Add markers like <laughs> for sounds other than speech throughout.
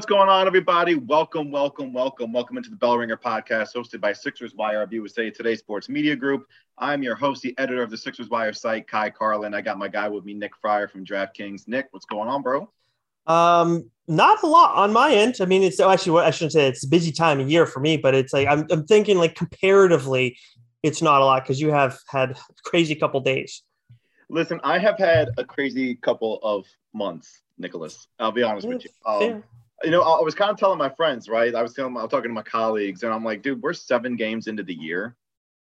What's going on, everybody? Welcome, welcome, welcome, welcome into the Bell Ringer podcast hosted by Sixers Wire of USA Today Sports Media Group. I'm your host, the editor of the Sixers Wire site, Ky Carlin. I got my guy with me, Nick Fryer from DraftKings. Nick, what's going on, bro? Um, not a lot on my end. I mean, it's actually I shouldn't say it's a busy time of year for me, but it's like I'm, I'm thinking like comparatively, it's not a lot because you have had crazy couple days. Listen, I have had a crazy couple of months, Nicholas. I'll be honest yeah, with you. Um, you know, I was kind of telling my friends, right? I was telling, I was talking to my colleagues, and I'm like, dude, we're seven games into the year,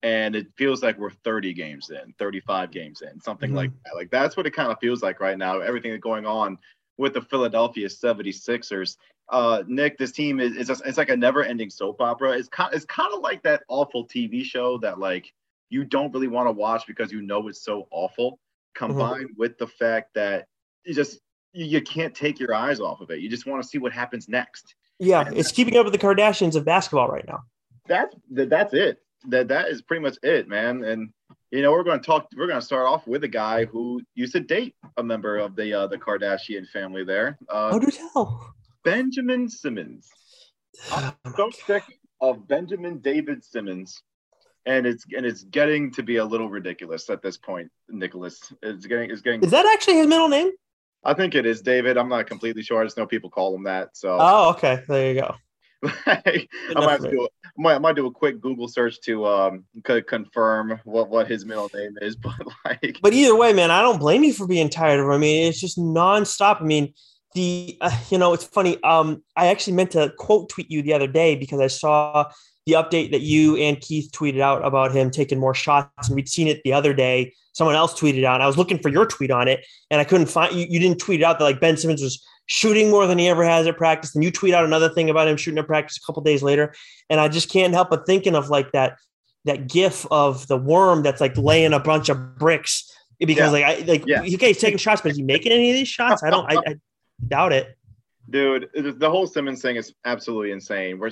and it feels like we're 30 games in, 35 games in, something mm-hmm. like that. Like that's what it kind of feels like right now. Everything that's going on with the Philadelphia 76ers. Uh, Nick, this team is, is it's like a never-ending soap opera. It's kind it's kind of like that awful TV show that like you don't really want to watch because you know it's so awful, mm-hmm. combined mm-hmm. with the fact that you just you can't take your eyes off of it. You just want to see what happens next. Yeah, and it's keeping up with the Kardashians of basketball right now. That's that's it. That that is pretty much it, man. And you know, we're going to talk. We're going to start off with a guy who used to date a member of the uh, the Kardashian family. There. Uh, How do you tell? Benjamin Simmons. <sighs> Oh I'm so sick of Benjamin David Simmons, and it's and it's getting to be a little ridiculous at this point. Nicholas, it's getting it's getting. Is that actually his middle name? I think it is David. I'm not completely sure. I just know people call him that. So. Oh, okay. There you go. <laughs> I might do. A, might, might do a quick Google search to um confirm what what his middle name is, <laughs> but like. But either way, man, I don't blame you for being tired of him. I mean, it's just nonstop. I mean, the uh, you know, it's funny. Um, I actually meant to quote tweet you the other day because I saw the update that you and Keith tweeted out about him taking more shots, and we'd seen it the other day someone else tweeted out. I was looking for your tweet on it, and I couldn't find you. You didn't tweet it out that like Ben Simmons was shooting more than he ever has at practice. And you tweet out another thing about him shooting at practice a couple days later, and I just can't help but thinking of like that that gif of the worm that's like laying a bunch of bricks because yeah. like I like yeah. okay he's taking shots, but is he making any of these shots? I don't. I, I doubt it. Dude, the whole Simmons thing is absolutely insane. We're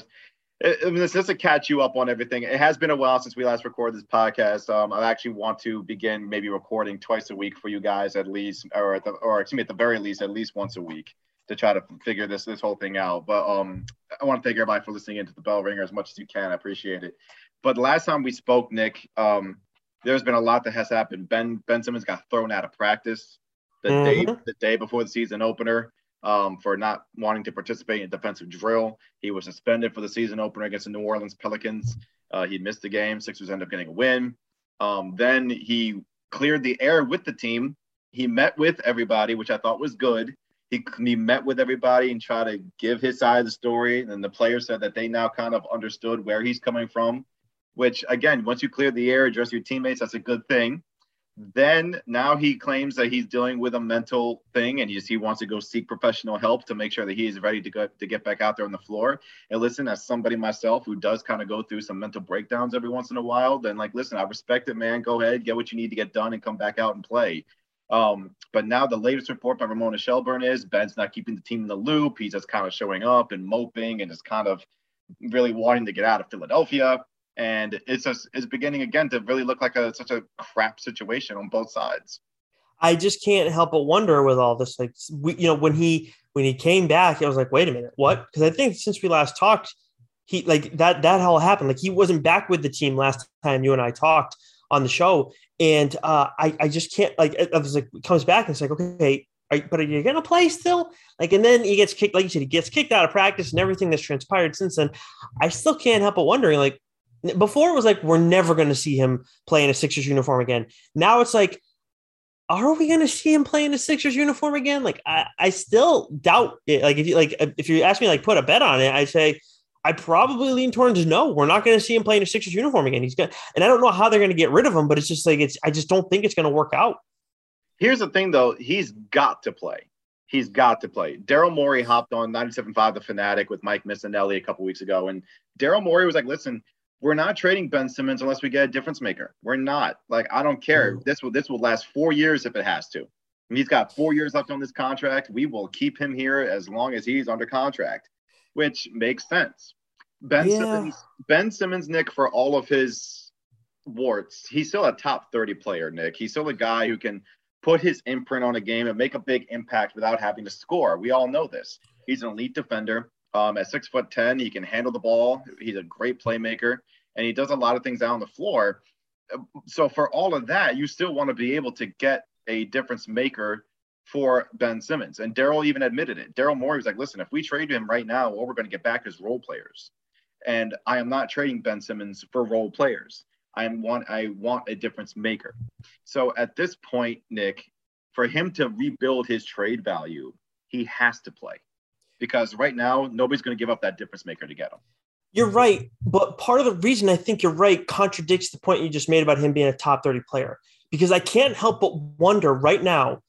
I mean, just to catch you up on everything. It has been a while since we last recorded this podcast. Um, I actually want to begin maybe recording twice a week for you guys at least, or at the, or excuse me, at the very least, at least once a week to try to figure this this whole thing out. But um, I want to thank everybody for listening into the bell ringer as much as you can. I appreciate it. But last time we spoke, Nick, um, there's been a lot that has happened. Ben Ben Simmons got thrown out of practice the mm-hmm. day the day before the season opener um, for not wanting to participate in defensive drill. He was suspended for the season opener against the New Orleans Pelicans. Uh, he missed the game. Sixers ended up getting a win. Um, then he cleared the air with the team. He met with everybody, which I thought was good. He, he met with everybody and tried to give his side of the story. And the players said that they now kind of understood where he's coming from, which, again, once you clear the air, address your teammates, that's a good thing. Then now he claims that he's dealing with a mental thing and he just, he wants to go seek professional help to make sure that he is ready to go to get back out there on the floor. And listen, as somebody myself who does kind of go through some mental breakdowns every once in a while, then like listen, I respect it, man. Go ahead, get what you need to get done and come back out and play. Um, but now the latest report by Ramona Shelburne is Ben's not keeping the team in the loop. He's just kind of showing up and moping and just kind of really wanting to get out of Philadelphia and it's just it's beginning again to really look like a such a crap situation on both sides. I just can't help but wonder with all this, like we, you know, when he when he came back, I was like, wait a minute, what? Because I think since we last talked, he like that that all happened. Like he wasn't back with the team last time you and I talked on the show, and uh, I I just can't like I was like comes back and it's like okay. Are, but are you going to play still? Like, and then he gets kicked, like you said, he gets kicked out of practice and everything that's transpired since then. I still can't help but wondering, like, before it was like we're never going to see him play in a Sixers uniform again. Now it's like, are we going to see him play in a Sixers uniform again? Like I, I still doubt it. Like if you like if you ask me like put a bet on it, I say I probably lean towards no. We're not going to see him play in a Sixers uniform again. He's going and I don't know how they're going to get rid of him, but it's just like it's. I just don't think it's going to work out. Here's the thing, though. He's got to play. He's got to play. Daryl Morey hopped on 97.5 The Fanatic with Mike Missanelli a couple weeks ago, and Daryl Morey was like, "Listen, we're not trading Ben Simmons unless we get a difference maker. We're not. Like I don't care. This will this will last four years if it has to. And he's got four years left on this contract. We will keep him here as long as he's under contract, which makes sense. Ben yeah. Simmons, Ben Simmons, Nick, for all of his warts, he's still a top 30 player, Nick. He's still a guy who can put his imprint on a game and make a big impact without having to score. We all know this. He's an elite defender. Um, at six foot ten, he can handle the ball. He's a great playmaker, and he does a lot of things out on the floor. So for all of that, you still want to be able to get a difference maker for Ben Simmons. And Daryl even admitted it. Daryl Morey was like, "Listen, if we trade him right now, all we're going to get back is role players." And I am not trading Ben Simmons for role players. I want I want a difference maker. So at this point, Nick, for him to rebuild his trade value, he has to play because right now nobody's going to give up that difference maker to get him. You're right, but part of the reason I think you're right contradicts the point you just made about him being a top 30 player because I can't help but wonder right now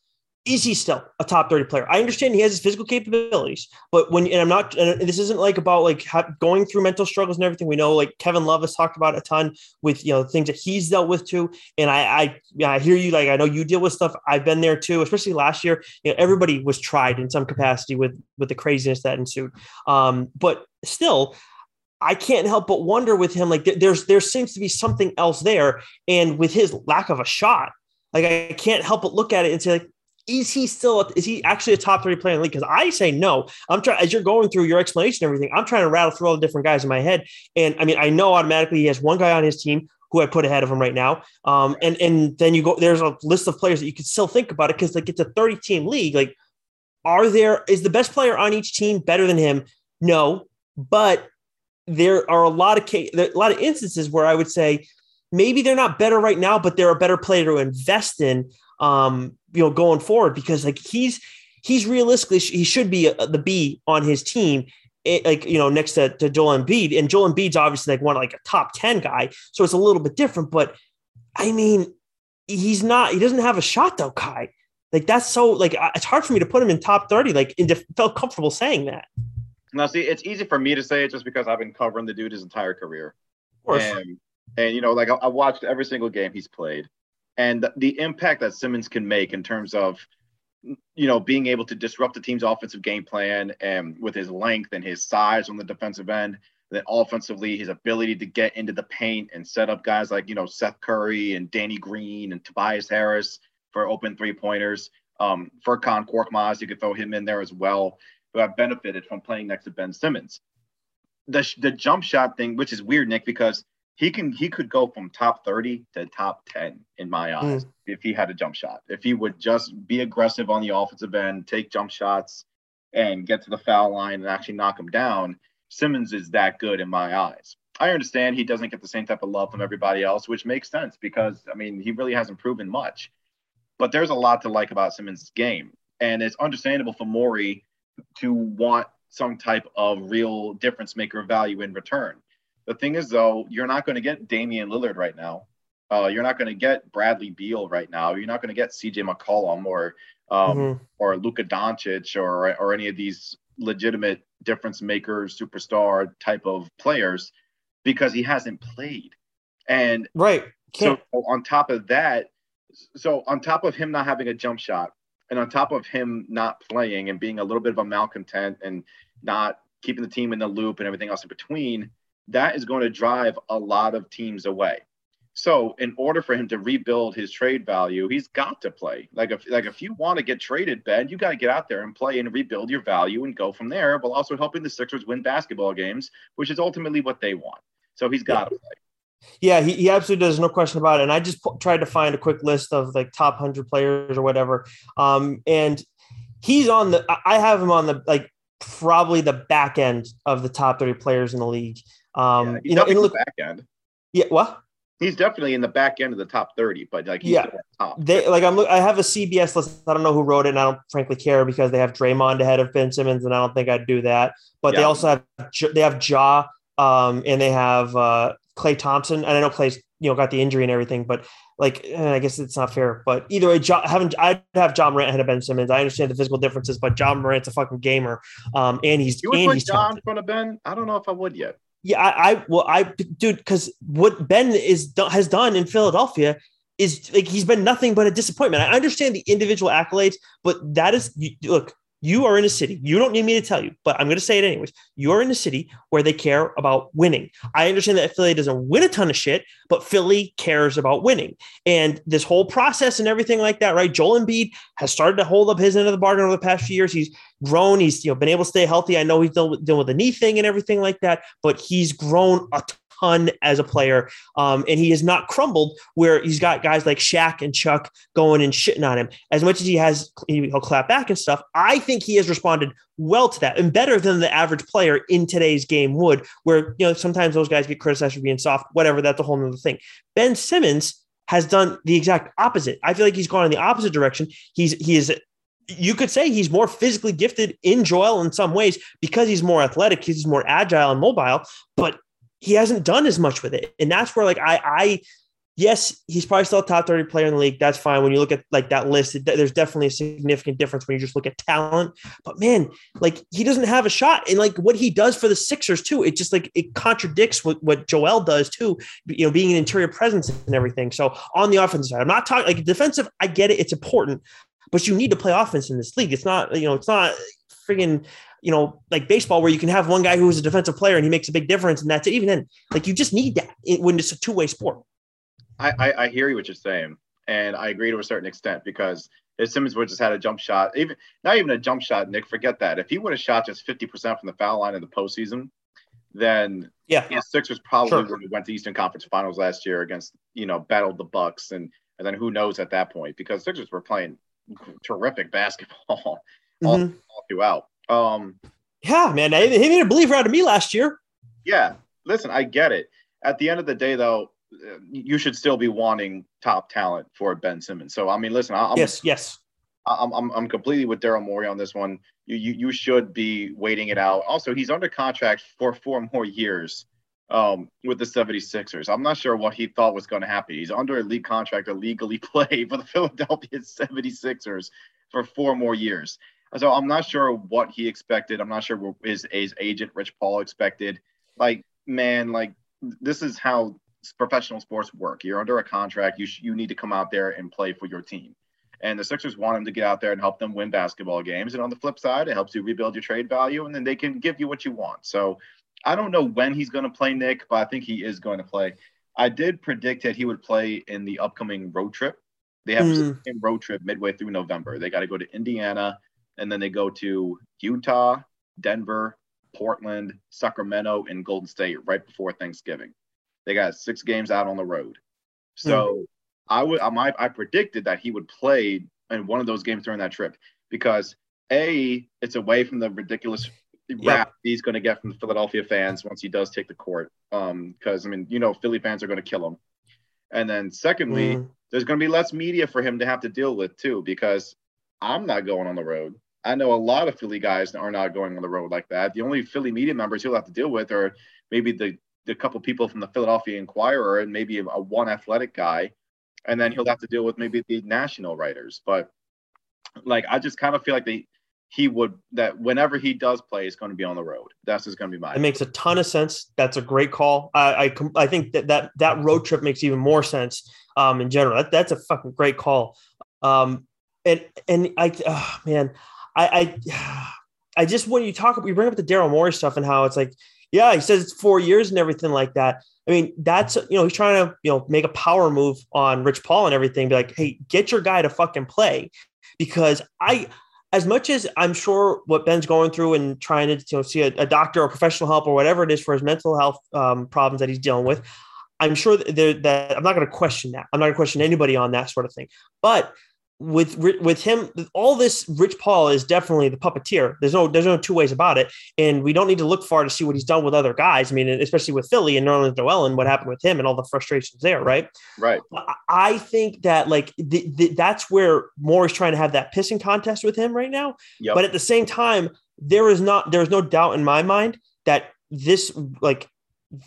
is he still a top 30 player? I understand he has his physical capabilities, but when, and I'm not, and this isn't like about like going through mental struggles and everything. We know like Kevin Love has talked about a ton with, you know, things that he's dealt with too. And I, I, I hear you. Like, I know you deal with stuff. I've been there too, especially last year. You know, everybody was tried in some capacity with, with the craziness that ensued. Um, but still, I can't help but wonder with him, like there's, there seems to be something else there. And with his lack of a shot, like I can't help but look at it and say, like, is he still is he actually a top three player in the league? Because I say no. I'm trying as you're going through your explanation and everything. I'm trying to rattle through all the different guys in my head, and I mean I know automatically he has one guy on his team who I put ahead of him right now. Um, and and then you go there's a list of players that you could still think about it because like it's a 30 team league. Like, are there is the best player on each team better than him? No, but there are a lot of case, a lot of instances where I would say maybe they're not better right now, but they're a better player to invest in um, you know, going forward because like he's he's realistically he should be a, the B on his team. It, eh, like you know, next to, to Joel Embiid, and Joel Embiid's obviously like one like a top ten guy, so it's a little bit different. But I mean, he's not. He doesn't have a shot though, Ky. Like that's so like it's hard for me to put him in top thirty. Like, and felt comfortable saying that. Now, see, it's easy for me to say it just because I've been covering the dude his entire career. And, and you know, like I, I watched every single game he's played and the impact that Simmons can make in terms of you know being able to disrupt the team's offensive game plan and with his length and his size on the defensive end then offensively his ability to get into the paint and set up guys like you know Seth Curry and Danny Green and Tobias Harris for open three pointers um Furkan Korkmaz you could throw him in there as well who have benefited from playing next to Ben Simmons. The the jump shot thing which is weird Nick because he can he could go from top 30 to top 10 in my hmm. eyes mm. if he had a jump shot. If he would just be aggressive on the offensive end, take jump shots and get to the foul line and actually knock him down, Simmons is that good in my eyes. I understand he doesn't get the same type of love from everybody else, which makes sense because I mean he really hasn't proven much. But there's a lot to like about Simmons' game. And it's understandable for Morey to want some type of real difference maker value in return the thing is, though, you're not going to get Damian Lillard right now. Uh, you're not going to get Bradley Beal right now. You're not going to get CJ McCollum or um, mm-hmm. or Luka Doncic or or any of these legitimate difference makers, superstar type of players because he hasn't played. And right. Can't. So on top of that, so on top of him not having a jump shot, and on top of him not playing and being a little bit of a malcontent and not keeping the team in the loop and everything else in between, that is going to drive a lot of teams away. So, in order for him to rebuild his trade value, he's got to play. Like if like if you want to get traded, Ben, you got to get out there and play and rebuild your value and go from there, while also helping the Sixers win basketball games, which is ultimately what they want. So he's got to play. Yeah, he, he absolutely does, no question about it. And I just p- tried to find a quick list of like top hundred players or whatever. Um, and he's on the. I have him on the like probably the back end of the top thirty players in the league. Um, yeah, you know, in the back end. Yeah, what? He's definitely in the back end of the top 30, but like yeah, they like I'm I have a CBS list. I don't know who wrote it, and I don't frankly care because they have Draymond ahead of Ben Simmons, and I don't think I'd do that. But yeah. they also have they have Ja, um, and they have uh, Klay Thompson, and I know Klay's you know got the injury and everything, but like eh, I guess it's not fair. But either way, ja, having I'd have Ja Morant ahead of Ben Simmons. I understand the physical differences, but Ja Morant's a fucking gamer, um, and he's you would and put he's Ja in front of Ben. I don't know if I would yet. Yeah, I, I well, I dude, because what Ben is has done in Philadelphia is like he's been nothing but a disappointment. I understand the individual accolades, but that is look, you are in a city. You don't need me to tell you, but I'm going to say it anyways. You're in a city where they care about winning. I understand that Philly doesn't win a ton of shit, but Philly cares about winning. And this whole process and everything like that, right? Joel Embiid has started to hold up his end of the bargain over the past few years. He's grown. He's you know been able to stay healthy. I know he's dealing, with the knee thing and everything like that, but he's grown a ton as a player. Um, and he has not crumbled where he's got guys like Shaq and Chuck going and shitting on him. As much as he has, he'll clap back and stuff. I think he has responded well to that and better than the average player in today's game would, where, you know, sometimes those guys get criticized for being soft, whatever. That's a whole nother thing. Ben Simmons has done the exact opposite. I feel like he's gone in the opposite direction. He's, he is you could say he's more physically gifted in Joel in some ways because he's more athletic, he's more agile and mobile, but he hasn't done as much with it. And that's where like I I yes, he's probably still a top 30 player in the league. That's fine. When you look at like that list, there's definitely a significant difference when you just look at talent. But man, like he doesn't have a shot. And like what he does for the Sixers too, it just like it contradicts what, what Joel does too, you know, being an interior presence and everything. So on the offensive side, I'm not talking like defensive, I get it, it's important, but you need to play offense in this league. It's not, you know, it's not friggin' you know, like baseball where you can have one guy who is a defensive player and he makes a big difference, and that's it. Even then, like you just need that when it's a two way sport. I, I, I hear you what you're saying, and I agree to a certain extent because if Simmons would just had a jump shot, even not even a jump shot, Nick, forget that. If he would have shot just 50% from the foul line in the postseason, then yeah, yeah Sixers probably sure. would have went to Eastern Conference Finals last year against you know battled the Bucks and and then who knows at that point because Sixers were playing terrific basketball <laughs> mm-hmm. all, all throughout. Um, yeah, man, he made a believer out of me last year. Yeah, listen, I get it. At the end of the day, though, you should still be wanting top talent for Ben Simmons. So, I mean, listen, I'm, yes, yes, I'm, I'm, I'm completely with Daryl Morey on this one. You, you, you should be waiting it out. Also, he's under contract for four more years um, with the 76ers. I'm not sure what he thought was going to happen. He's under a league contract to legally <laughs> play for the Philadelphia 76ers for four more years. So I'm not sure what he expected. I'm not sure what his, his agent, Rich Paul, expected. Like, man, like this is how professional sports work. You're under a contract. You sh- you need to come out there and play for your team. And the Sixers want him to get out there and help them win basketball games. And on the flip side, it helps you rebuild your trade value, and then they can give you what you want. So I don't know when he's going to play Nick, but I think he is going to play. I did predict that he would play in the upcoming road trip. They have mm. a road trip midway through November. They got to go to Indiana, and then they go to Utah, Denver, Portland, Sacramento, and Golden State right before Thanksgiving. They got six games out on the road. So mm. I would I, I predicted that he would play in one of those games during that trip because a it's away from the ridiculous rap he's going to get from the Philadelphia fans once he does take the court. Um, because I mean you know Philly fans are going to kill him, and then secondly mm. there's going to be less media for him to have to deal with too because I'm not going on the road. I know a lot of Philly guys are not going on the road like that. The only Philly media members he'll have to deal with are maybe the the couple people from the Philadelphia Inquirer and maybe a, a one athletic guy, and then he'll have to deal with maybe the national writers. But like I just kind of feel like they he would that whenever he does play, is going to be on the road. That's just going to be my. It makes a ton of sense. That's a great call. I I, I think that that that road trip makes even more sense. Um, in general, that, that's a fucking great call. Um, and and I oh, man, I, I, <sighs> I just when you talk, we bring up the Daryl Morey stuff and how it's like, yeah, he says it's four years and everything like that. I mean, that's you know he's trying to you know make a power move on Rich Paul and everything. Be like, hey, get your guy to fucking play, because I, as much as I'm sure what Ben's going through and trying to you know see a, a doctor or professional help or whatever it is for his mental health um, problems that he's dealing with, I'm sure that, that I'm not going to question that. I'm not going to question anybody on that sort of thing. But with with him all this rich paul is definitely the puppeteer. There's no there's no two ways about it. And we don't need to look far to see what he's done with other guys. I mean especially with philly and Nerlens Noel and what happened with him and all the frustrations there right? Right. I think that like the, the, that's where Morey is trying to have that pissing contest with him right now. Yep. but at the same time there is not there's no doubt in my mind that this like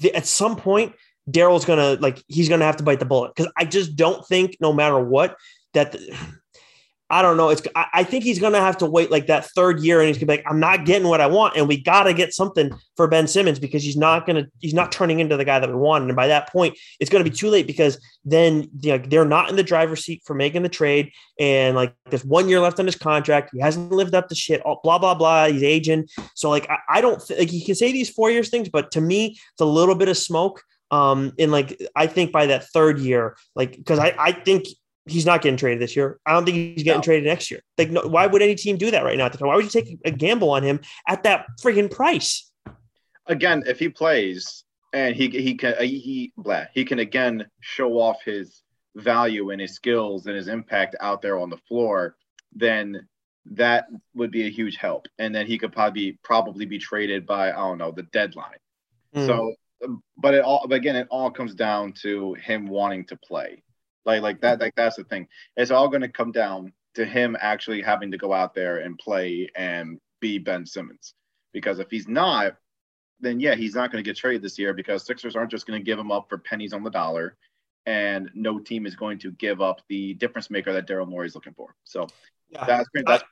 the, at some point Daryl's gonna like he's gonna have to bite the bullet. Because I just don't think no matter what that I don't know. It's I, I think he's gonna have to wait like that third year, and he's gonna be like, I'm not getting what I want, and we gotta get something for Ben Simmons because he's not gonna he's not turning into the guy that we want. And by that point, it's gonna be too late because then you know, they're not in the driver's seat for making the trade, and like there's one year left on his contract. He hasn't lived up to shit. Blah blah blah. He's aging, so like I, I don't like he can say these four years things, but to me, it's a little bit of smoke um in like i think by that third year like because i i think he's not getting traded this year. I don't think he's getting no. traded next year. Like, no, why would any team do that right now? Why would you take a gamble on him at that freaking price? Again, if he plays and he he can he blah, he can again show off his value and his skills and his impact out there on the floor, then that would be a huge help. And then he could probably probably be traded by I don't know the deadline. Mm. So, but it all but again it all comes down to him wanting to play like like that mm-hmm. like that's the thing. It's all going to come down to him actually having to go out there and play and be Ben Simmons. Because if he's not, then yeah, he's not going to get traded this year because Sixers aren't just going to give him up for pennies on the dollar, and no team is going to give up the difference maker that Daryl Morey is looking for. So yeah. That's that's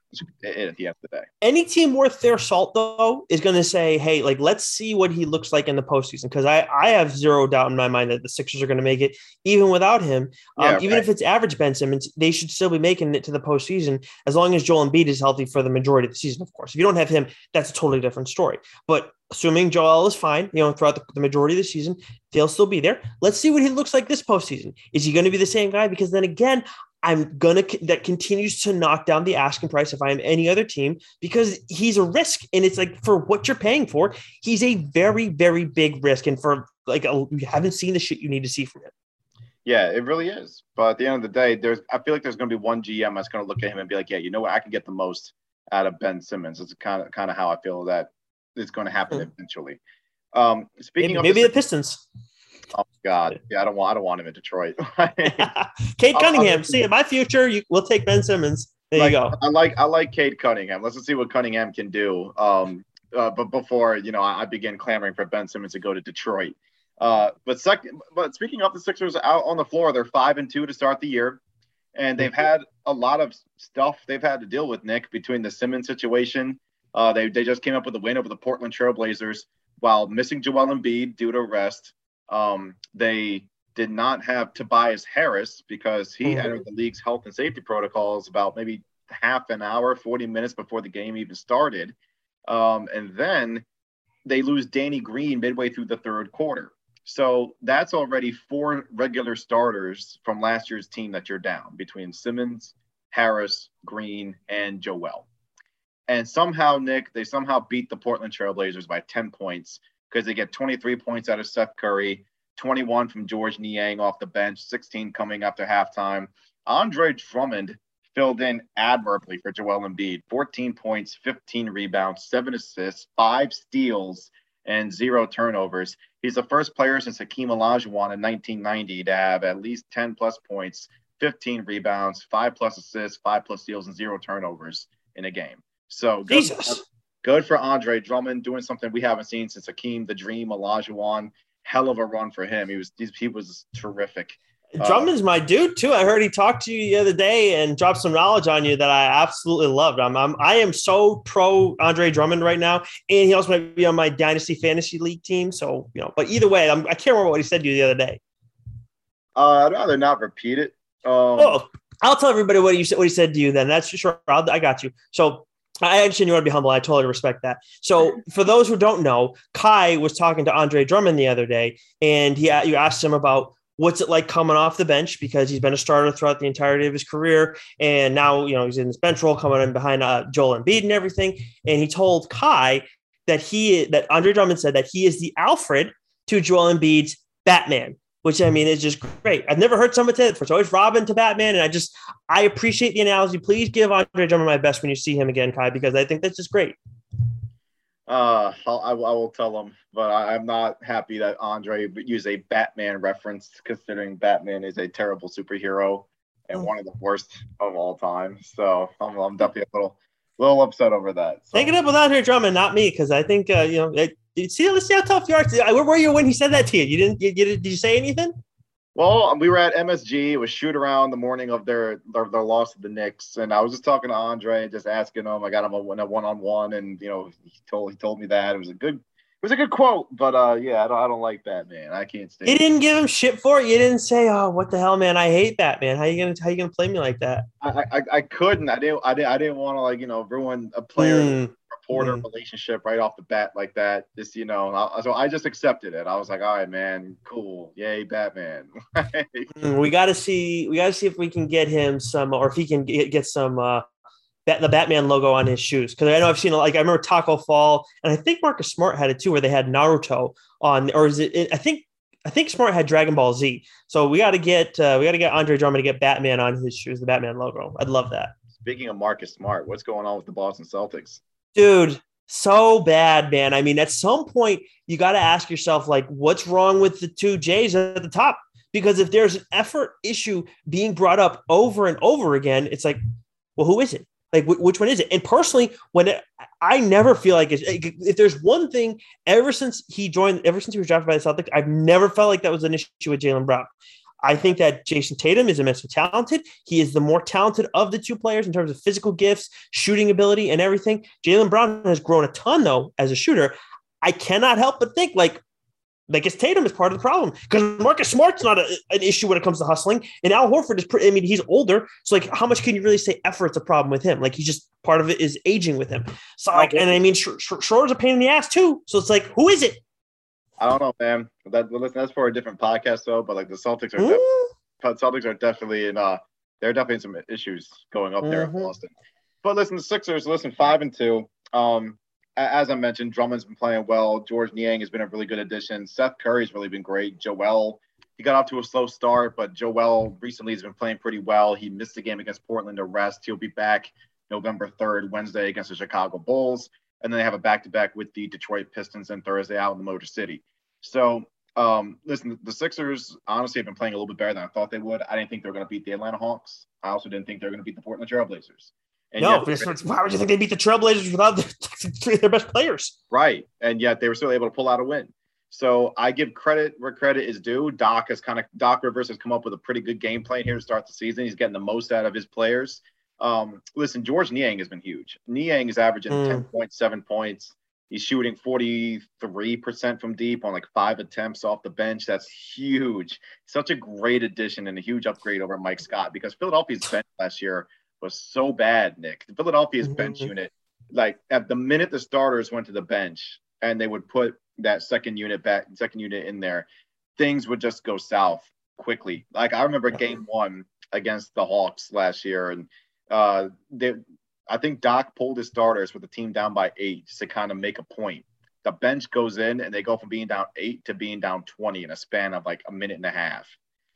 it at the end of the day. Any team worth their salt though is going to say, "Hey, like let's see what he looks like in the postseason." Because I I have zero doubt in my mind that the Sixers are going to make it even without him. Um, yeah, even right. if it's average Ben Simmons, they should still be making it to the postseason as long as Joel Embiid is healthy for the majority of the season. Of course, if you don't have him, that's a totally different story. But assuming Joel is fine, you know, throughout the, the, majority of the season, they'll still be there. Let's see what he looks like this postseason. Is he going to be the same guy? Because then again, I'm gonna that continues to knock down the asking price if I'm any other team because he's a risk, and it's like for what you're paying for, he's a very very big risk, and for like a, you haven't seen the shit you need to see from him. Yeah, it really is. But at the end of the day, there's I feel like there's going to be one GM that's going to look at him and be like, yeah, you know what, I can get the most out of Ben Simmons. It's kind of kind of how I feel that it's going to happen mm-hmm. eventually. Um, speaking maybe, of maybe the, the Pistons. Oh God, yeah, I don't want I don't want him in Detroit. <laughs> <laughs> Cade Cunningham, see in my future, you, we'll take Ben Simmons. There like, you go. I like I like Cade Cunningham. Let's see what Cunningham can do. Um, uh, but before you know, I, I begin clamoring for Ben Simmons to go to Detroit. Uh, but second, but speaking of the Sixers out on the floor, they're five and two to start the year, and they've had a lot of stuff they've had to deal with. Nick between the Simmons situation, uh, they they just came up with a win over the Portland Trailblazers while missing Joel Embiid due to rest. Um, they did not have Tobias Harris because he mm-hmm. entered the league's health and safety protocols about maybe half an hour, 40 minutes before the game even started. Um, and then they lose Danny Green midway through the third quarter. So that's already four regular starters from last year's team that you're down between Simmons, Harris, Green, and Joel. And somehow, Nick, they somehow beat the Portland Trailblazers by 10 points because they get 23 points out of Seth Curry, 21 from Georges Niang off the bench, 16 coming after halftime. Andre Drummond filled in admirably for Joel Embiid 14 points, 15 rebounds, seven assists, five steals, and zero turnovers. He's the first player since Hakeem Olajuwon in 1990 to have at least 10 plus points, 15 rebounds, five plus assists, five plus steals, and zero turnovers in a game. So Jesus good for Andre Drummond doing something we haven't seen since Hakeem the Dream Olajuwon. Hell of a run for him. He was he was terrific. Uh, Drummond's my dude too. I heard he talked to you the other day and dropped some knowledge on you that I absolutely loved. I'm, I'm I am so pro Andre Drummond right now, and he also might be on my dynasty fantasy league team. So you know, but either way, I'm, I can not remember what he said to you the other day. Uh, I'd rather not repeat it. Um, oh, I'll tell everybody what you said. What he said to you. Then that's sure. I'll, I got you. So I understand you want to be humble. I totally respect that. So, <laughs> for those who don't know, Ky was talking to Andre Drummond the other day, and he you asked him about what's it like coming off the bench because he's been a starter throughout the entirety of his career, and now you know he's in this bench role coming in behind uh, Joel Embiid and everything. And he told Ky that he that Andre Drummond said that he is the Alfred to Joel Embiid's Batman which I mean is just great. I've never heard someone say it before. It's always Robin to Batman, and I just I appreciate the analogy. Please give Andre Drummond my best when you see him again, Ky, because I think that's just great. Uh, I'll, I, I will tell him, but I, am not happy that Andre used a Batman reference, considering Batman is a terrible superhero and one of the worst of all time. So I'm, I'm definitely a little little upset over that. So. Take it up with Andre Drummond, not me, because I think uh, you know it, see, let's see how tough you are. Where were you when he said that to you? You didn't. You, you, did you say anything? Well, we were at MSG. It was shoot around the morning of their, their their loss to the Knicks, and I was just talking to Andre and just asking him. I got him a one on one, and you know he told he told me that it was a good was a good quote, but uh, yeah, I don't I don't like Batman. I can't stand. You didn't give him shit for it. You didn't say, "Oh, what the hell, man? I hate Batman." How you gonna how you gonna play me like that? I I, I couldn't. I didn't. I didn't. I didn't want to like you know ruin a player. Mm reporter mm. relationship right off the bat like that. Just you know, I, so I just accepted it. I was like, all right, man, cool, yay, Batman. <laughs> mm, we got to see, we got to see if we can get him some, or if he can get, get some. uh the Batman logo on his shoes. Because I know I've seen like I remember Tacko Fall and I think Marcus Smart had it too where they had Naruto on or is it I think I think Smart had Dragon Ball Z. So we got to get uh, we got to get Andre Drummond to get Batman on his shoes the Batman logo. I'd love that. Speaking of Marcus Smart, what's going on with the Boston Celtics? dude so bad man. I mean at some point you got to ask yourself like what's wrong with the two j's at the top? Because if there's an effort issue being brought up over and over again it's like well who is it like which one is it and personally when it, i never feel like if there's one thing ever since he joined ever since he was drafted by the celtics i've never felt like that was an issue with Jaylen Brown I think that Jayson Tatum is immensely talented. He is the more talented of the two players in terms of physical gifts, shooting ability, and everything. Jaylen Brown has grown a ton, though, as a shooter. I cannot help but think like, like it's Tatum is part of the problem because Marcus Smart's not a, an issue when it comes to hustling, and Al Horford is. Pretty, I mean, he's older, so like, how much can you really say effort's a problem with him? Like, he's just part of it is aging with him. So like, and I mean, Schroeder's a pain in the ass too. So it's like, who is it? I don't know, man. That listen, that's for a different podcast though. But like the Celtics are, def- Celtics are definitely in. Uh, there are definitely some issues going up mm-hmm. there in mm-hmm. Boston. But listen, the Sixers, listen, five and two. Um, as I mentioned, Drummond's been playing well. Georges Niang has been a really good addition. Seth Curry's really been great. Joel, he got off to a slow start, but Joel recently has been playing pretty well. He missed the game against Portland to rest. He'll be back November 3rd, Wednesday against the Chicago Bulls and then they have a back-to-back with the Detroit Pistons and Thursday out in the Motor City. So, um, listen, the Sixers honestly have been playing a little bit better than I thought they would. I didn't think they were going to beat the Atlanta Hawks. I also didn't think they were going to beat the Portland Trailblazers. And no, yet, why would you think they beat the Trailblazers without the, <laughs> three of their best players? Right, and yet they were still able to pull out a win. So I give credit where credit is due. Doc has kind of Doc Rivers has come up with a pretty good game plan here to start the season. He's getting the most out of his players. Um, listen, Georges Niang has been huge. Niang is averaging mm. 10.7 points. He's shooting 43% from deep on like five attempts off the bench. That's huge. Such a great addition and a huge upgrade over Mike Scott because Philadelphia's bench last year was so bad, Nick. The Philadelphia's mm-hmm. bench unit, like at the minute the starters went to the bench and they would put that second unit back, second unit in there, things would just go south quickly. Like I remember game one against the Hawks last year and uh, they, I think Doc pulled his starters with the team down by eight just to kind of make a point. The bench goes in and they go from being down eight to being down 20 in a span of like a minute and a half.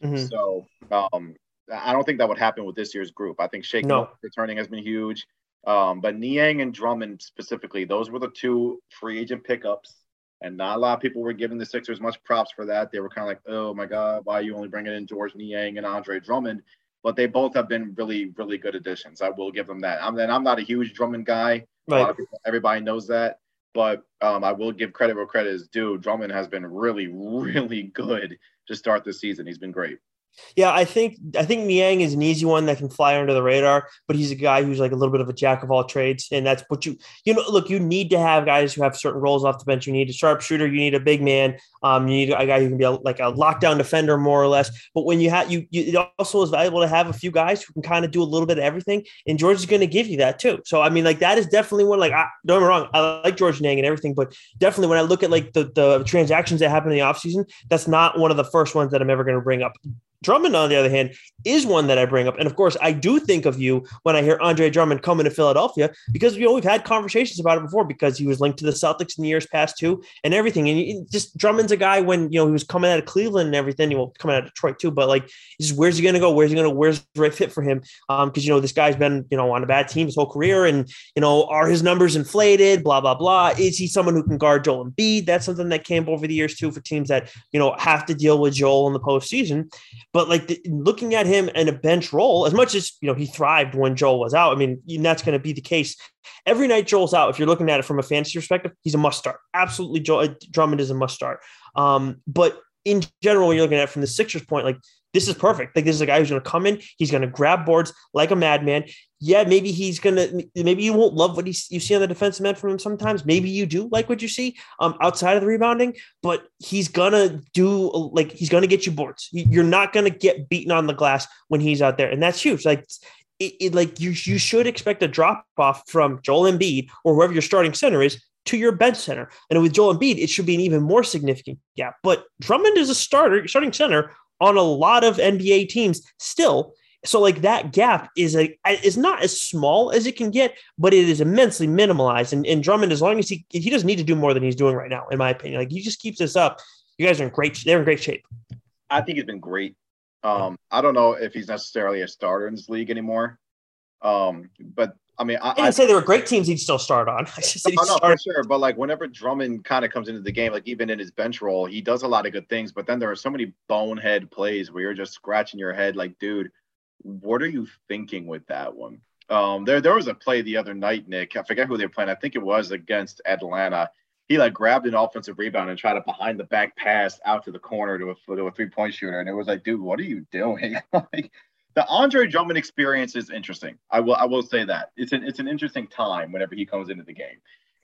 Mm-hmm. So um, I don't think that would happen with this year's group. I think Shake no. returning has been huge. Um, but Niang and Drummond specifically, those were the two free agent pickups. And not a lot of people were giving the Sixers much props for that. They were kind of like, oh my God, why are you only bringing in Georges Niang and Andre Drummond? but they both have been really, really good additions. I will give them that. I'm then I'm not a huge Drummond guy. Right. People, everybody knows that, but um, I will give credit where credit is due. Drummond has been really, <laughs> really good to start the season. He's been great. Yeah, I think I think Niang is an easy one that can fly under the radar, but he's a guy who's like a little bit of a jack of all trades, and that's what you you know. Look, you need to have guys who have certain roles off the bench. You need a sharpshooter, you need a big man, um, you need a guy who can be a, like a lockdown defender more or less. But when you have you, you, it also is valuable to have a few guys who can kind of do a little bit of everything, and Georges is going to give you that too. So I mean, like that is definitely one. Like I, don't get me wrong, I like Georges Niang and everything, but definitely when I look at like the the transactions that happen in the offseason, that's not one of the first ones that I'm ever going to bring up. Drummond, on the other hand, is one that I bring up. And of course, I do think of you when I hear Andre Drummond coming to Philadelphia because you know we've had conversations about it before because he was linked to the Celtics in the years past too and everything. And just Drummond's a guy when you know he was coming out of Cleveland and everything, he will coming out of Detroit too. But like, just where's he gonna go? Where's he gonna? Where's the right fit for him? Um, because you know this guy's been you know on a bad team his whole career, and you know are his numbers inflated? Blah blah blah. Is he someone who can guard Joel Embiid? That's something that came over the years too for teams that you know have to deal with Joel in the postseason. But like the, looking at him in a bench role, as much as you know he thrived when Joel was out. I mean, that's going to be the case every night. Joel's out. If you're looking at it from a fantasy perspective, he's a must start. Absolutely, Joel Drummond is a must start. Um, but in general, when you're looking at it from the Sixers point, like this is perfect. Like this is a guy who's going to come in. He's going to grab boards like a madman. Yeah, maybe he's going to. Maybe you won't love what you see on the defensive end from him sometimes. Maybe you do like what you see um, outside of the rebounding. But he's going to do like he's going to get you boards. You're not going to get beaten on the glass when he's out there, and that's huge. Like it, it, like you you should expect a drop off from Joel Embiid or whoever your starting center is to your bench center. And with Joel Embiid, it should be an even more significant gap. But Drummond is a starter, starting center on a lot of NBA teams still. So like that gap is a is not as small as it can get, but it is immensely minimalized. And, and Drummond, as long as he he doesn't need to do more than he's doing right now, in my opinion. Like he just keeps this up. You guys are in great. They're in great shape. I think he's been great. Um, I don't know if he's necessarily a starter in this league anymore. Um, but I mean, I, I didn't say there were great teams he'd still start on. <laughs> I just no, no, for sure. But like whenever Drummond kind of comes into the game, like even in his bench role, he does a lot of good things. But then there are so many bonehead plays where you're just scratching your head, like, dude, what are you thinking with that one? Um, there, there was a play the other night, Nick. I forget who they were playing. I think it was against Atlanta. He like grabbed an offensive rebound and tried a behind the back pass out to the corner to a, to a three point shooter, and it was like, dude, what are you doing? <laughs> like, the Andre Drummond experience is interesting. I will I will say that it's an it's an interesting time whenever he comes into the game.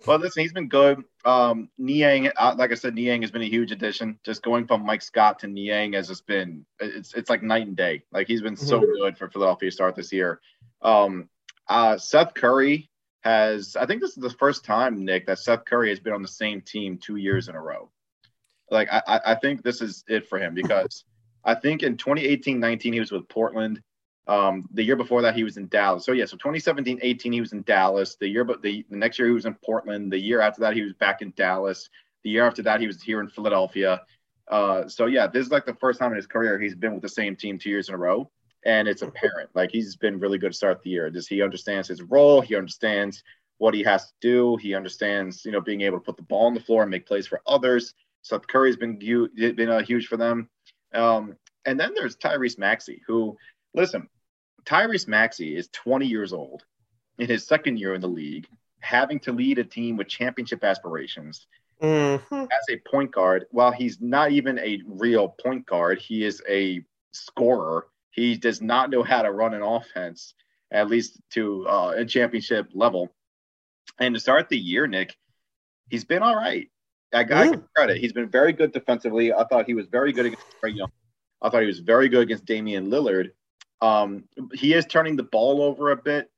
But listen, he's been good. Um, Niang, uh, like I said, Niang has been a huge addition. Just going from Mike Scott to Niang has just been it's it's like night and day. Like he's been so mm-hmm. good for Philadelphia start this year. Um, uh, Seth Curry has I think this is the first time Nick that Seth Curry has been on the same team two years in a row. Like I I think this is it for him because I think in 2018-19 he was with Portland. Um, the year before that he was in Dallas. So yeah, so 2017-18 he was in Dallas. The year but the, the next year he was in Portland. The year after that he was back in Dallas. The year after that he was here in Philadelphia. Uh, so yeah, this is like the first time in his career he's been with the same team two years in a row, and it's apparent. Like he's been really good to start the year. Just he understands his role. He understands what he has to do. He understands, you know, being able to put the ball on the floor and make plays for others. Seth Curry's been been uh, huge for them. Um, and then there's Tyrese Maxey, who, listen, Tyrese Maxey is 20 years old in his second year in the league, having to lead a team with championship aspirations. Mm-hmm. As a point guard, while he's not even a real point guard, he is a scorer. He does not know how to run an offense, at least to uh, a championship level. And to start the year, Nick, he's been all right. I got mm. credit. He's been very good defensively. I thought he was very good against. I thought he was very good against Damian Lillard. Um, he is turning the ball over a bit,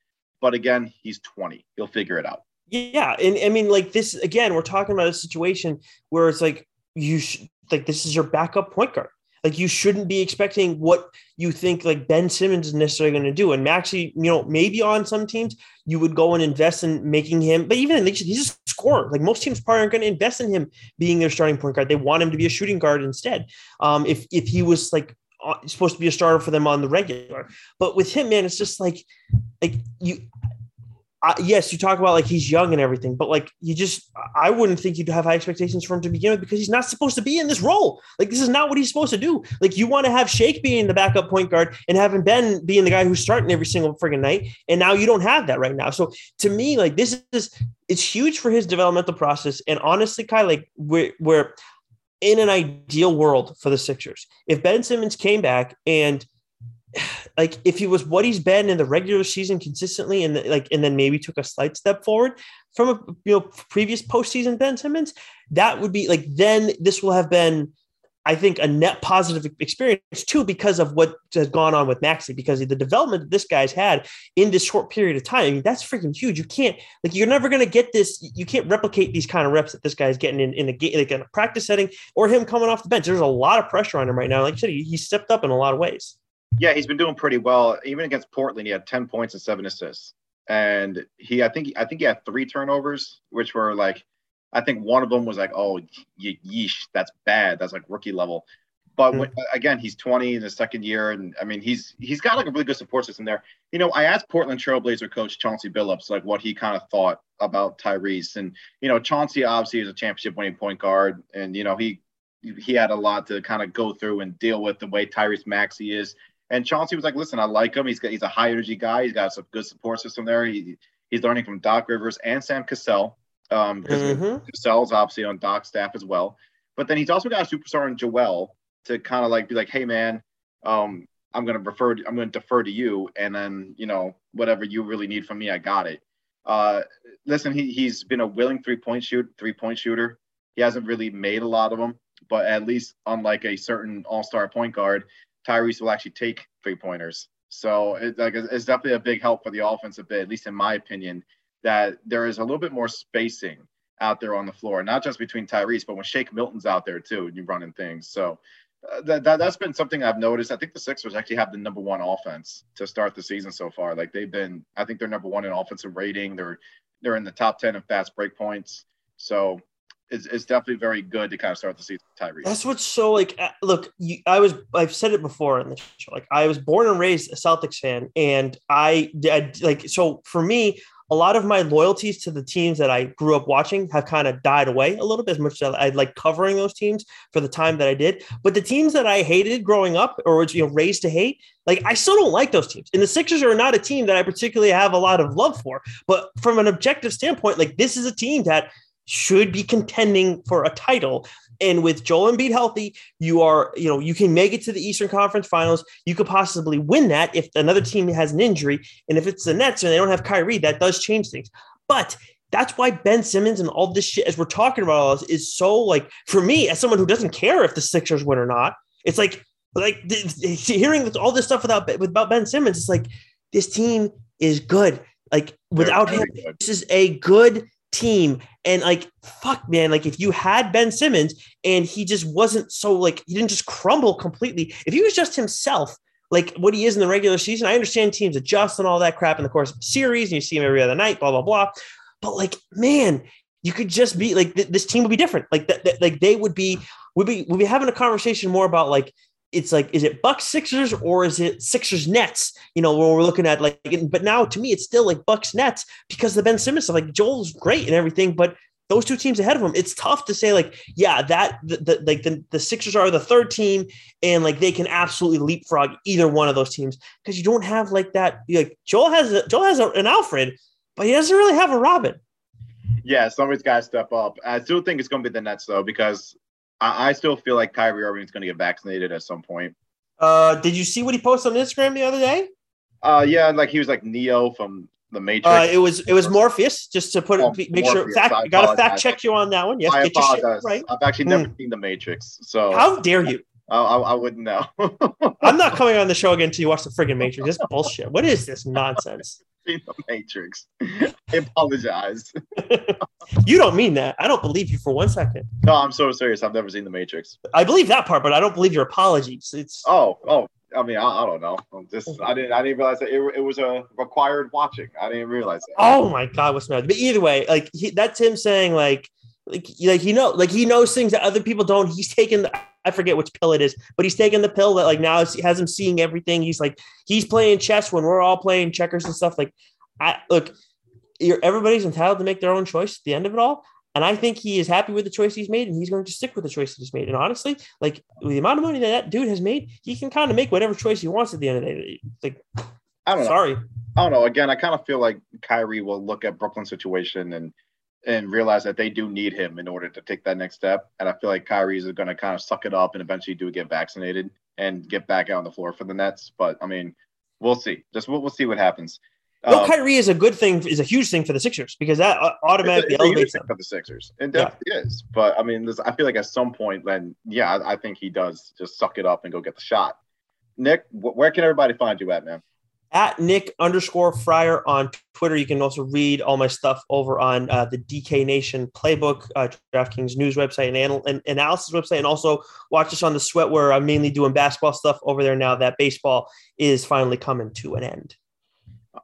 but again, he's 20. He'll figure it out. Yeah, and I mean, like this again, we're talking about a situation where it's like you should like this is your backup point guard. Like you shouldn't be expecting what you think like Ben Simmons is necessarily going to do. And Maxey, you know, maybe on some teams you would go and invest in making him, but even in leagues, he's a scorer. Like most teams probably aren't going to invest in him being their starting point guard. They want him to be a shooting guard instead. Um, if if he was like uh, supposed to be a starter for them on the regular, but with him, man, it's just like like you uh, yes, you talk about like he's young and everything, but like you just, I wouldn't think you'd have high expectations for him to begin with because he's not supposed to be in this role. Like this is not what he's supposed to do. Like you want to have Shake being the backup point guard and having Ben being the guy who's starting every single friggin' night, and now you don't have that right now. So to me, like this is it's huge for his developmental process. And honestly, Ky, like we're we're in an ideal world for the Sixers. If Ben Simmons came back and like if he was what he's been in the regular season consistently and like and then maybe took a slight step forward from a you know previous postseason Ben Simmons, that would be like then this will have been I think a net positive experience too because of what has gone on with Maxey because of the development that this guy's had in this short period of time. I mean, that's freaking huge. You can't like you're never going to get this. You can't replicate these kind of reps that this guy's getting in in a game like in a practice setting or him coming off the bench. There's a lot of pressure on him right now. Like I said, he, he stepped up in a lot of ways. Yeah, he's been doing pretty well. Even against Portland, he had 10 points and seven assists. And he, I think, I think he had three turnovers, which were like, I think one of them was like, oh, yeesh, that's bad. That's like rookie level. But mm-hmm. when, again, he's 20 in his second year, and I mean, he's he's got like a really good support system there. You know, I asked Portland Trailblazer coach Chauncey Billups like what he kind of thought about Tyrese, and you know, Chauncey obviously is a championship winning point guard, and you know he he had a lot to kind of go through and deal with the way Tyrese Maxey is. And Chauncey was like, "Listen, I like him. He's got he's a high energy guy. He's got some good support system there. He he's learning from Doc Rivers and Sam Cassell. Um, because mm-hmm. Cassell's obviously on Doc's staff as well. But then he's also got a superstar in Joel to kind of like be like, hey man, um, I'm gonna refer, to, I'm gonna defer to you, and then you know whatever you really need from me, I got it. Uh, listen, he he's been a willing three point shoot, three point shooter. He hasn't really made a lot of them, but at least unlike a certain all star point guard, Tyrese will actually take three pointers. So it, like, it's definitely a big help for the offense a bit, at least in my opinion, that there is a little bit more spacing out there on the floor, not just between Tyrese, but when Shake Milton's out there too, and you're running things. So uh, that, that that's been something I've noticed. I think the Sixers actually have the number one offense to start the season so far. Like they've been, I think they're number one in offensive rating. They're they're in the top ten in fast break points. So it's, it's definitely very good to kind of start the season Tyrese. That's what's so like. Look, you, I was I've said it before in the show. Like I was born and raised a Celtics fan, and I, I like so for me, a lot of my loyalties to the teams that I grew up watching have kind of died away a little bit. As much as I like covering those teams for the time that I did, but the teams that I hated growing up or was you know raised to hate, like I still don't like those teams. And the Sixers are not a team that I particularly have a lot of love for. But from an objective standpoint, like this is a team that should be contending for a title. And with Joel Embiid healthy, you are, you know, you can make it to the Eastern Conference Finals. You could possibly win that if another team has an injury. And if it's the Nets and they don't have Kyrie, that does change things. But that's why Ben Simmons and all this shit, as we're talking about all this, is so like for me, as someone who doesn't care if the Sixers win or not, it's like like hearing all this stuff without about Ben Simmons, it's like this team is good. Like without him, good. this is a good team. And like, fuck, man, like if you had Ben Simmons and he just wasn't so like, he didn't just crumble completely. If he was just himself, like what he is in the regular season, I understand teams adjust and all that crap in the course of series and you see him every other night, blah, blah, blah. But like, man, you could just be like, th- this team would be different. Like that, th- like they would be, would be, would be having a conversation more about like, it's like is it Bucks Sixers or is it Sixers Nets? You know, when we're looking at like, but now to me it's still like Bucks Nets because the Ben Simmons stuff. Like Joel's great and everything, but those two teams ahead of him, it's tough to say like, yeah, that the, the like the, the Sixers are the third team and like they can absolutely leapfrog either one of those teams because you don't have like that. Like Joel has a, Joel has a, an Alfred, but he doesn't really have a Robin. Yeah, somebody's got to step up. I still think it's going to be the Nets though because I, I still feel like Kyrie Irving is going to get vaccinated at some point. Uh, did you see what he posted on Instagram the other day? Uh, yeah, like he was like Neo from the Matrix. Uh, it was it was Morpheus. Just to put oh, make Morpheus, sure. Fact, I got to fact check you on that one. Yes, I get apologize. your shit right. I've actually never mm. seen the Matrix, so how dare you? I, I, I wouldn't know. <laughs> I'm not coming on the show again until you watch the friggin' Matrix. This bullshit. What is this nonsense? The Matrix. I apologize. <laughs> you don't mean that. I don't believe you for one second. No, I'm so serious. I've never seen the Matrix. I believe that part, but I don't believe your apologies. It's oh, oh. I mean, I, I don't know. I'm just I didn't I didn't realize that it, it was a required watching. I didn't realize that. Oh my god, what's mad? But either way, like he, that's him saying like like like he know like he knows things that other people don't. He's taken the I forget which pill it is, but he's taking the pill that like now has him seeing everything. He's like he's playing chess when we're all playing checkers and stuff. Like I look, you're everybody's entitled to make their own choice at the end of it all. And I think he is happy with the choice he's made, and he's going to stick with the choice that he's made. And honestly, like with the amount of money that that dude has made, he can kind of make whatever choice he wants at the end of the day. Like, I don't know. Sorry. I don't know. Again, I kind of feel like Kyrie will look at Brooklyn's situation and and realize that they do need him in order to take that next step. And I feel like Kyrie's is going to kind of suck it up and eventually do get vaccinated and get back out on the floor for the Nets. But I mean, we'll see. Just we'll, we'll see what happens. No, um, Kyrie is a good thing, is a huge thing for the Sixers because that automatically it's a, it's elevates them for the Sixers. It definitely yeah. is. But I mean, this, I feel like at some point, then yeah, I, I, think he does just suck it up and go get the shot. Nick, wh- where can everybody find you at, man? At Nick underscore Fryer on Twitter. You can also read all my stuff over on uh, the DK Nation playbook, uh, DraftKings news website and, anal- and analysis website, and also watch us on the Sweat, where I'm mainly doing basketball stuff over there now that baseball is finally coming to an end.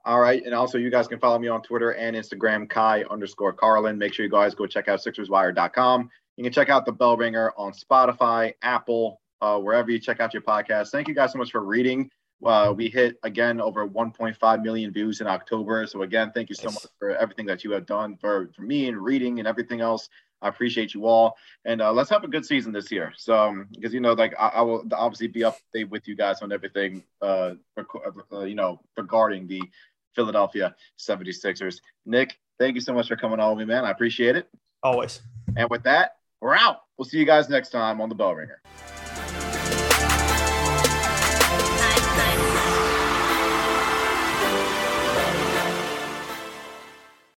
All right. And also, you guys can follow me on Twitter and Instagram, Ky underscore Carlin. Make sure you guys go check out SixersWire.com. You can check out the Bell Ringer on Spotify, Apple, uh, wherever you check out your podcast. Thank you guys so much for reading. Uh, we hit again over 1.5 million views in October. So again, thank you so much for everything that you have done for, for me and reading and everything else. I appreciate you all, and uh, let's have a good season this year. So, because um, you know, like I, I, will obviously be up to date with you guys on everything, uh, uh, you know, regarding the Philadelphia 76ers. Nick, thank you so much for coming on with me, man. I appreciate it. Always. And with that, We're out. We'll see you guys next time on the Bell Ringer.